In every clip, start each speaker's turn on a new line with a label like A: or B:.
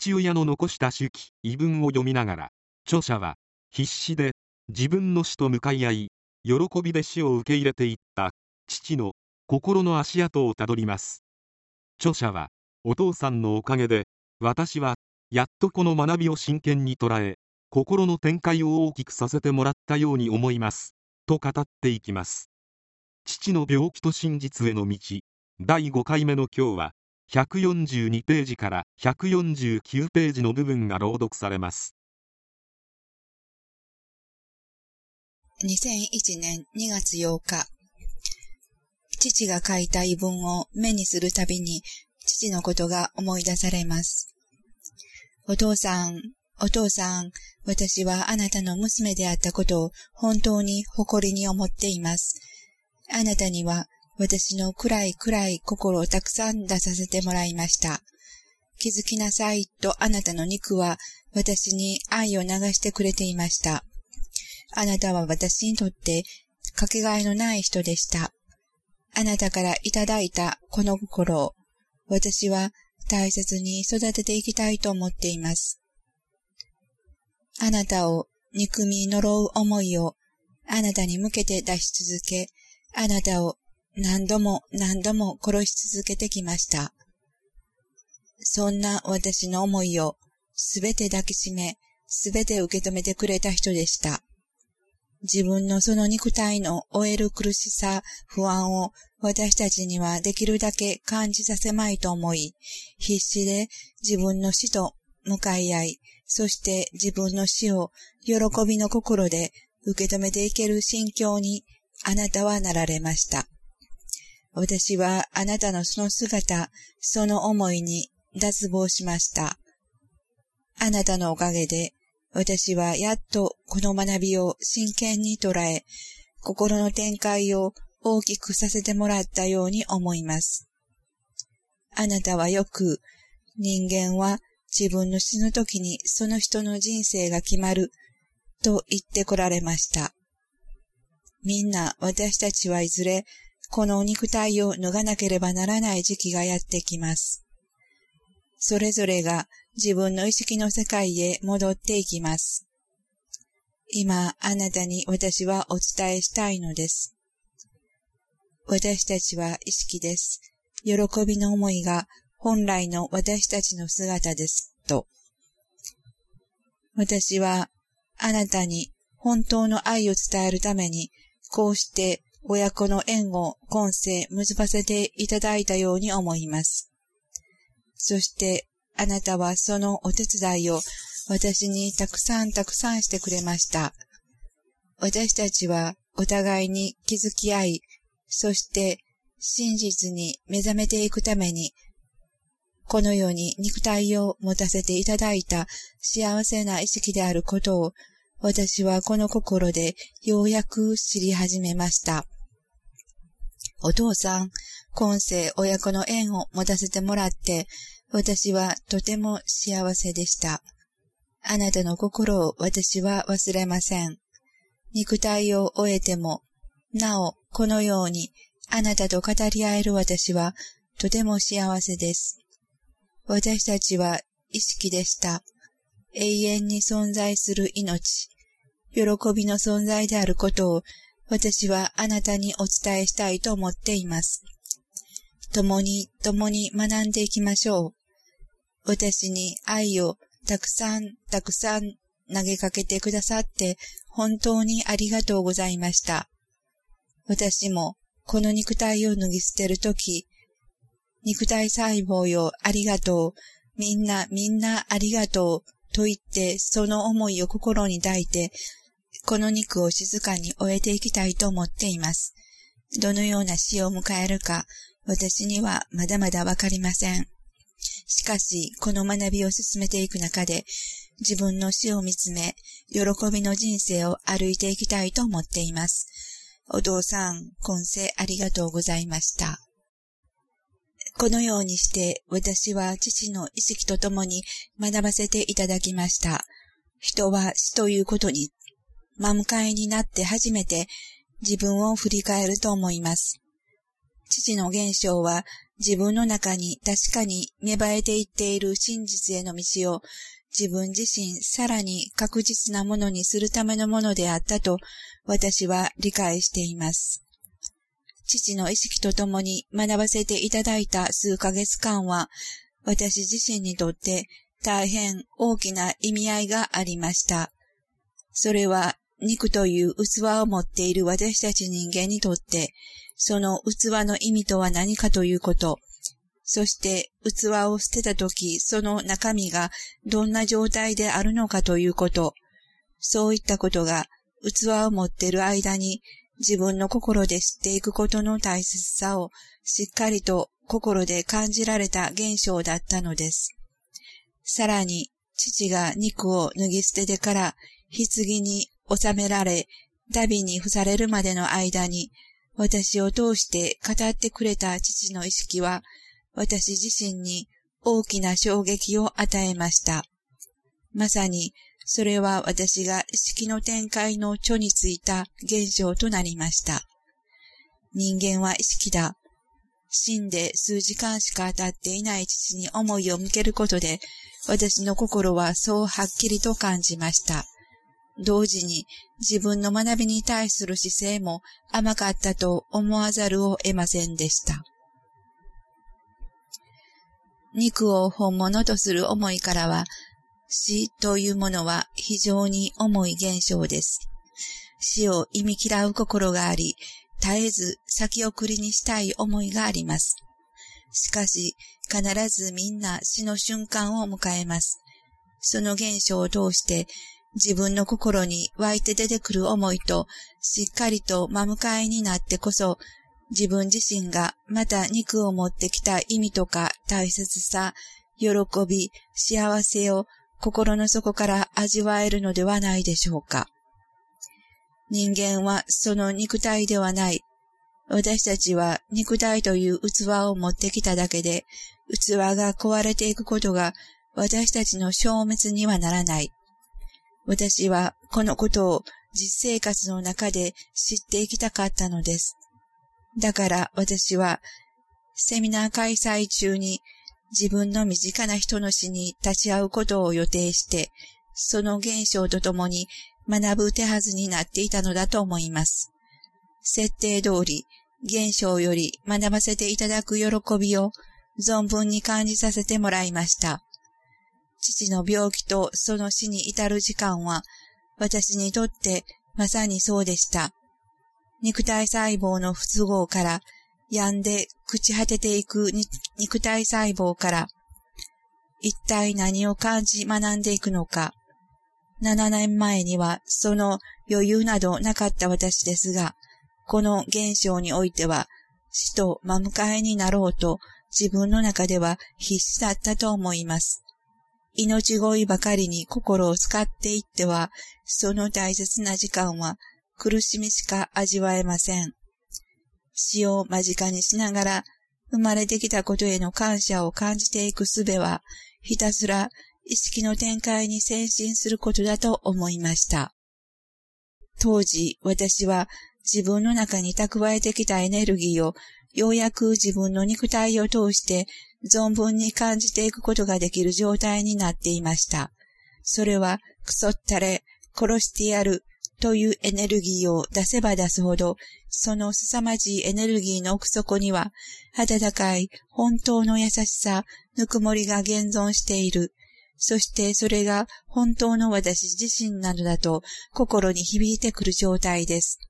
A: 父親の残した手記、遺文を読みながら、著者は、必死で、自分の死と向かい合い、喜びで死を受け入れていった、父の、心の足跡をたどります。著者は、お父さんのおかげで、私は、やっとこの学びを真剣に捉え、心の展開を大きくさせてもらったように思います。と語っていきます。父の病気と真実への道、第5回目の今日は、142ページから149ページの部分が朗読されます。
B: 2001年2月8日、父が書いた遺文を目にするたびに、父のことが思い出されます。お父さん、お父さん、私はあなたの娘であったことを本当に誇りに思っています。あなたには私の暗い暗い心をたくさん出させてもらいました。気づきなさいとあなたの肉は私に愛を流してくれていました。あなたは私にとってかけがえのない人でした。あなたからいただいたこの心を私は大切に育てていきたいと思っています。あなたを憎み呪う思いをあなたに向けて出し続け、あなたを何度も何度も殺し続けてきました。そんな私の思いをすべて抱きしめ、すべて受け止めてくれた人でした。自分のその肉体の終える苦しさ、不安を私たちにはできるだけ感じさせまいと思い、必死で自分の死と向かい合い、そして自分の死を喜びの心で受け止めていける心境にあなたはなられました。私はあなたのその姿、その思いに脱帽しました。あなたのおかげで、私はやっとこの学びを真剣に捉え、心の展開を大きくさせてもらったように思います。あなたはよく、人間は自分の死ぬ時にその人の人生が決まると言ってこられました。みんな私たちはいずれこの肉体を脱がなければならない時期がやってきます。それぞれが自分の意識の世界へ戻っていきます。今、あなたに私はお伝えしたいのです。私たちは意識です。喜びの思いが本来の私たちの姿です。と。私はあなたに本当の愛を伝えるために、こうして親子の縁を今世結ばせていただいたように思います。そしてあなたはそのお手伝いを私にたくさんたくさんしてくれました。私たちはお互いに気づき合い、そして真実に目覚めていくために、このように肉体を持たせていただいた幸せな意識であることを、私はこの心でようやく知り始めました。お父さん、今世親子の縁を持たせてもらって、私はとても幸せでした。あなたの心を私は忘れません。肉体を終えても、なお、このように、あなたと語り合える私は、とても幸せです。私たちは意識でした。永遠に存在する命、喜びの存在であることを私はあなたにお伝えしたいと思っています。共に共に学んでいきましょう。私に愛をたくさんたくさん投げかけてくださって本当にありがとうございました。私もこの肉体を脱ぎ捨てるとき、肉体細胞よありがとう、みんなみんなありがとうと言ってその思いを心に抱いてこの肉を静かに終えていきたいと思っています。どのような死を迎えるか、私にはまだまだわかりません。しかし、この学びを進めていく中で、自分の死を見つめ、喜びの人生を歩いていきたいと思っています。お父さん、今世ありがとうございました。このようにして、私は父の意識とともに学ばせていただきました。人は死ということに真向かいになって初めて自分を振り返ると思います。父の現象は自分の中に確かに芽生えていっている真実への道を自分自身さらに確実なものにするためのものであったと私は理解しています。父の意識とともに学ばせていただいた数ヶ月間は私自身にとって大変大きな意味合いがありました。それは肉という器を持っている私たち人間にとって、その器の意味とは何かということ、そして器を捨てたとき、その中身がどんな状態であるのかということ、そういったことが器を持っている間に自分の心で知っていくことの大切さをしっかりと心で感じられた現象だったのです。さらに、父が肉を脱ぎ捨ててから棺に収められ、ダビに付されるまでの間に、私を通して語ってくれた父の意識は、私自身に大きな衝撃を与えました。まさに、それは私が意識の展開の著についた現象となりました。人間は意識だ。死んで数時間しか経っていない父に思いを向けることで、私の心はそうはっきりと感じました。同時に自分の学びに対する姿勢も甘かったと思わざるを得ませんでした。肉を本物とする思いからは、死というものは非常に重い現象です。死を意味嫌う心があり、絶えず先送りにしたい思いがあります。しかし、必ずみんな死の瞬間を迎えます。その現象を通して、自分の心に湧いて出てくる思いと、しっかりと真向かいになってこそ、自分自身がまた肉を持ってきた意味とか大切さ、喜び、幸せを心の底から味わえるのではないでしょうか。人間はその肉体ではない。私たちは肉体という器を持ってきただけで、器が壊れていくことが私たちの消滅にはならない。私はこのことを実生活の中で知っていきたかったのです。だから私はセミナー開催中に自分の身近な人の死に立ち会うことを予定して、その現象とともに学ぶ手はずになっていたのだと思います。設定通り、現象より学ばせていただく喜びを存分に感じさせてもらいました。父の病気とその死に至る時間は、私にとってまさにそうでした。肉体細胞の不都合から、病んで朽ち果てていく肉体細胞から、一体何を感じ学んでいくのか、7年前にはその余裕などなかった私ですが、この現象においては、死と真向かいになろうと自分の中では必死だったと思います。命乞いばかりに心を使っていっては、その大切な時間は苦しみしか味わえません。死を間近にしながら、生まれてきたことへの感謝を感じていくすべは、ひたすら意識の展開に先進することだと思いました。当時、私は自分の中に蓄えてきたエネルギーをようやく自分の肉体を通して存分に感じていくことができる状態になっていました。それは、くそったれ、殺してやるというエネルギーを出せば出すほど、その凄まじいエネルギーの奥底には、温かい本当の優しさ、ぬくもりが現存している。そしてそれが本当の私自身なのだと心に響いてくる状態です。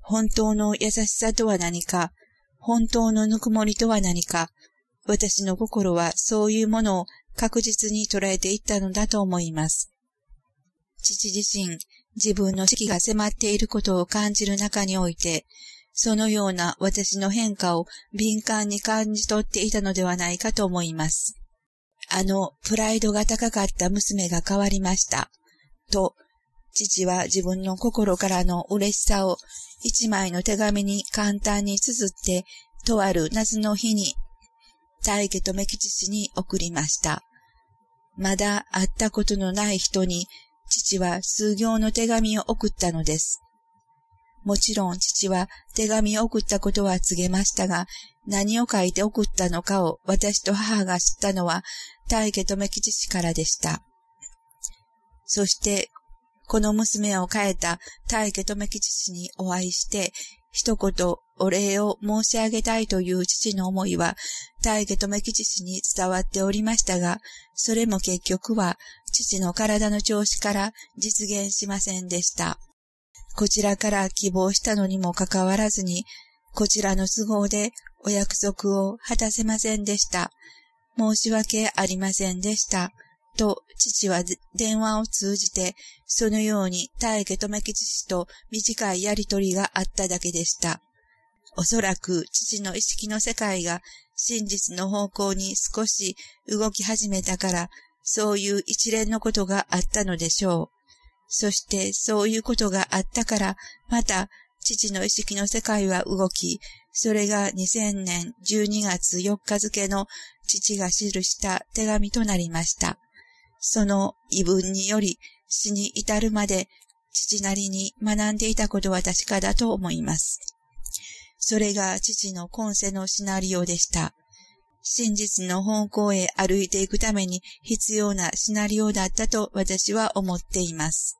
B: 本当の優しさとは何か、本当のぬくもりとは何か、私の心はそういうものを確実に捉えていったのだと思います。父自身、自分の死期が迫っていることを感じる中において、そのような私の変化を敏感に感じ取っていたのではないかと思います。あの、プライドが高かった娘が変わりました。と、父は自分の心からの嬉しさを一枚の手紙に簡単に綴って、とある夏の日に、大家留吉氏に送りました。まだ会ったことのない人に、父は数行の手紙を送ったのです。もちろん父は手紙を送ったことは告げましたが、何を書いて送ったのかを私と母が知ったのは大家留吉氏からでした。そして、この娘を変えた大家留吉氏にお会いして、一言お礼を申し上げたいという父の思いは、大家留吉氏に伝わっておりましたが、それも結局は父の体の調子から実現しませんでした。こちらから希望したのにもかかわらずに、こちらの都合でお約束を果たせませんでした。申し訳ありませんでした。と、父は電話を通じて、そのように大家留吉氏と短いやりとりがあっただけでした。おそらく父の意識の世界が真実の方向に少し動き始めたから、そういう一連のことがあったのでしょう。そしてそういうことがあったから、また父の意識の世界は動き、それが2000年12月4日付の父が記した手紙となりました。その異文により死に至るまで父なりに学んでいたことは確かだと思います。それが父の今世のシナリオでした。真実の方向へ歩いていくために必要なシナリオだったと私は思っています。